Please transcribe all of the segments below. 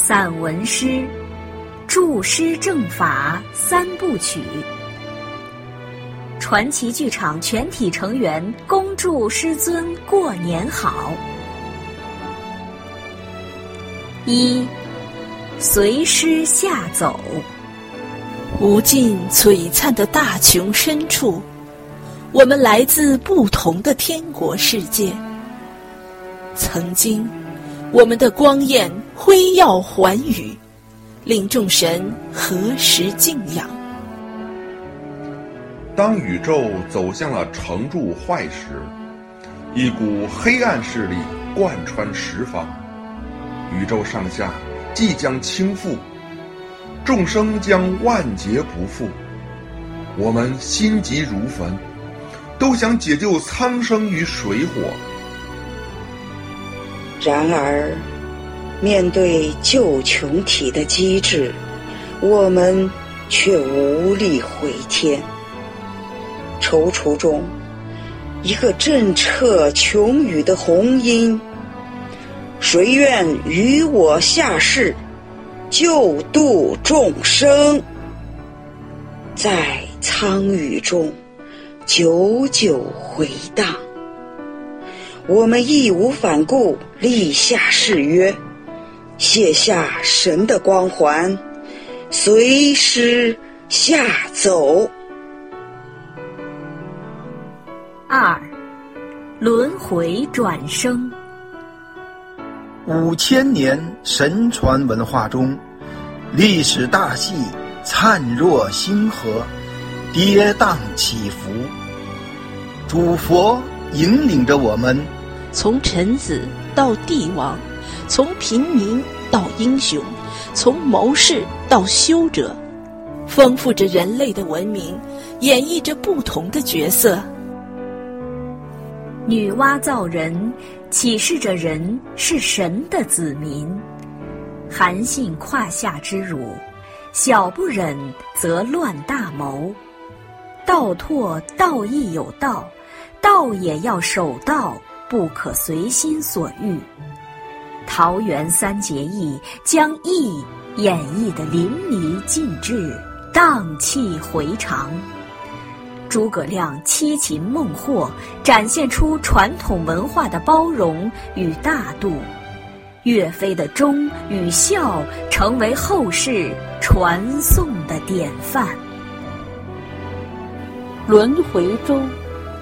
散文诗，注诗正法三部曲。传奇剧场全体成员恭祝师尊过年好。一，随师下走。无尽璀璨的大穹深处，我们来自不同的天国世界。曾经，我们的光焰辉耀寰宇，令众神何时敬仰。当宇宙走向了成住坏时，一股黑暗势力贯穿十方，宇宙上下即将倾覆，众生将万劫不复。我们心急如焚，都想解救苍生于水火。然而，面对救穷体的机制，我们却无力回天。踌躇中，一个震彻穹宇的红音，谁愿与我下世，救度众生？在苍宇中，久久回荡。我们义无反顾立下誓约，卸下神的光环，随师下走。二，轮回转生。五千年神传文化中，历史大戏灿若星河，跌宕起伏。主佛引领着我们，从臣子到帝王，从平民到英雄，从谋士到修者，丰富着人类的文明，演绎着不同的角色。女娲造人，启示着人是神的子民。韩信胯下之辱，小不忍则乱大谋。道拓道义有道，道也要守道，不可随心所欲。桃园三结义，将义演绎得淋漓尽致，荡气回肠。诸葛亮七擒孟获，展现出传统文化的包容与大度；岳飞的忠与孝，成为后世传颂的典范。轮回中，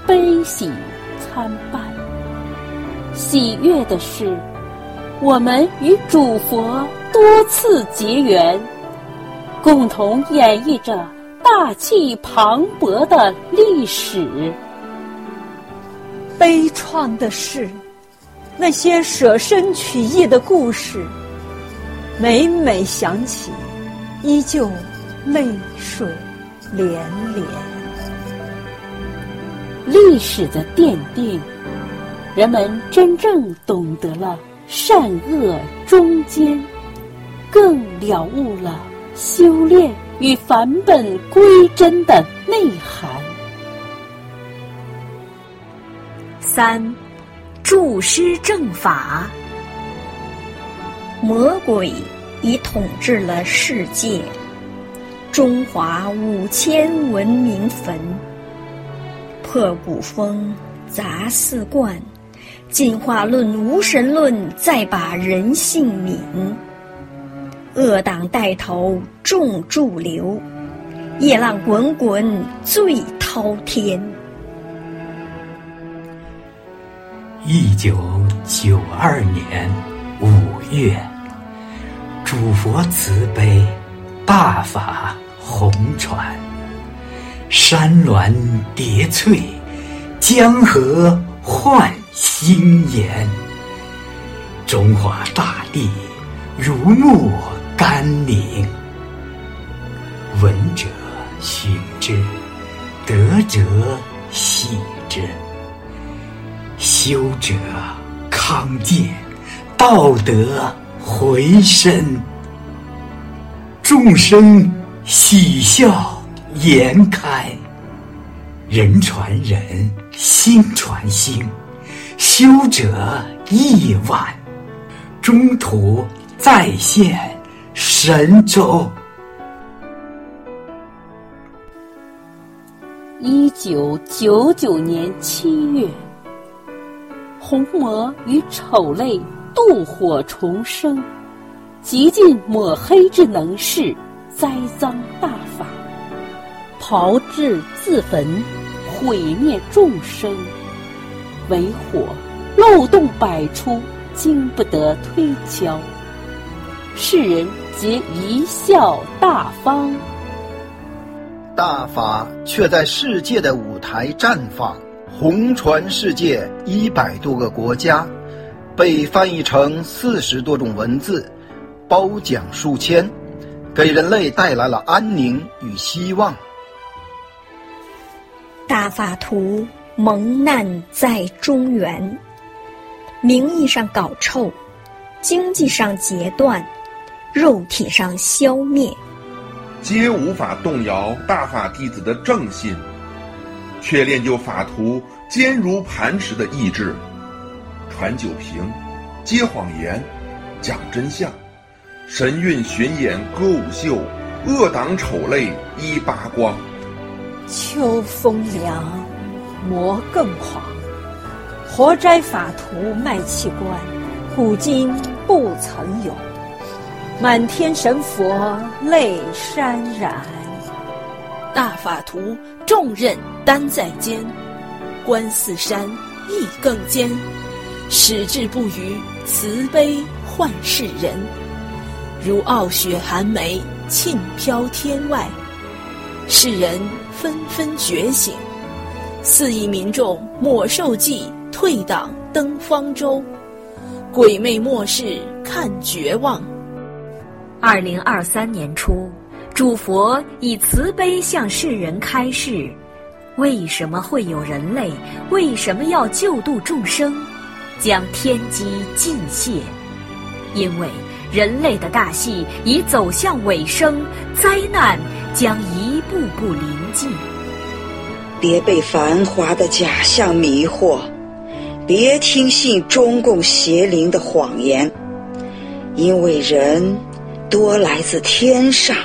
悲喜参半。喜悦的是，我们与主佛多次结缘，共同演绎着。大气磅礴的历史。悲怆的是，那些舍身取义的故事，每每想起，依旧泪水连连。历史的奠定，人们真正懂得了善恶中间，更了悟了修炼。与返本归真的内涵。三，注师正法。魔鬼已统治了世界，中华五千文明坟，破古风，砸四观，进化论、无神论，再把人性泯。恶党带头众驻留，夜浪滚滚最滔天。一九九二年五月，主佛慈悲，大法红传，山峦叠翠，江河幻心言，中华大地如沐。甘霖，闻者许之，得者喜之。修者康健，道德回身，众生喜笑颜开。人传人，心传心，修者亿万，中途再现。神州。一九九九年七月，红魔与丑类妒火重生，极尽抹黑之能事，栽赃大法，炮制自焚，毁灭众生，为火漏洞百出，经不得推敲。世人皆贻笑大方。大法却在世界的舞台绽放，红传世界一百多个国家，被翻译成四十多种文字，褒奖数千，给人类带来了安宁与希望。大法图蒙难在中原，名义上搞臭，经济上截断，肉体上消灭。皆无法动摇大法弟子的正信，却练就法徒坚如磐石的意志，传酒瓶，揭谎言，讲真相，神韵巡演歌舞秀，恶党丑类一扒光。秋风凉，魔更狂，活摘法图卖器官，古今不曾有。满天神佛泪潸然，大法图重任担在肩，观四山意更坚，矢志不渝，慈悲换世人。如傲雪寒梅，沁飘天外，世人纷纷觉醒，四亿民众莫受计，退党登方舟，鬼魅末世看绝望。二零二三年初，主佛以慈悲向世人开示：为什么会有人类？为什么要救度众生？将天机尽泄。因为人类的大戏已走向尾声，灾难将一步步临近。别被繁华的假象迷惑，别听信中共邪灵的谎言，因为人。多来自天上，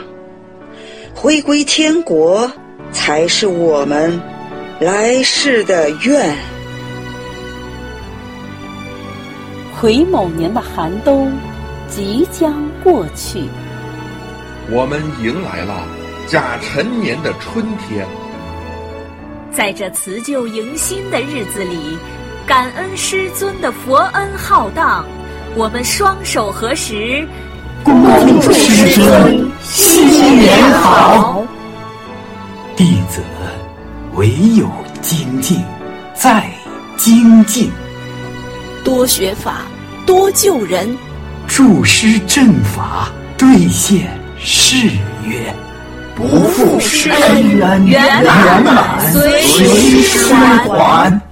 回归天国才是我们来世的愿。癸卯年的寒冬即将过去，我们迎来了甲辰年的春天。在这辞旧迎新的日子里，感恩师尊的佛恩浩荡，我们双手合十。恭祝师尊新年好！弟子唯有精进，再精进，多学法，多救人，助师正法，兑现誓约，不负师恩，圆满，随师还。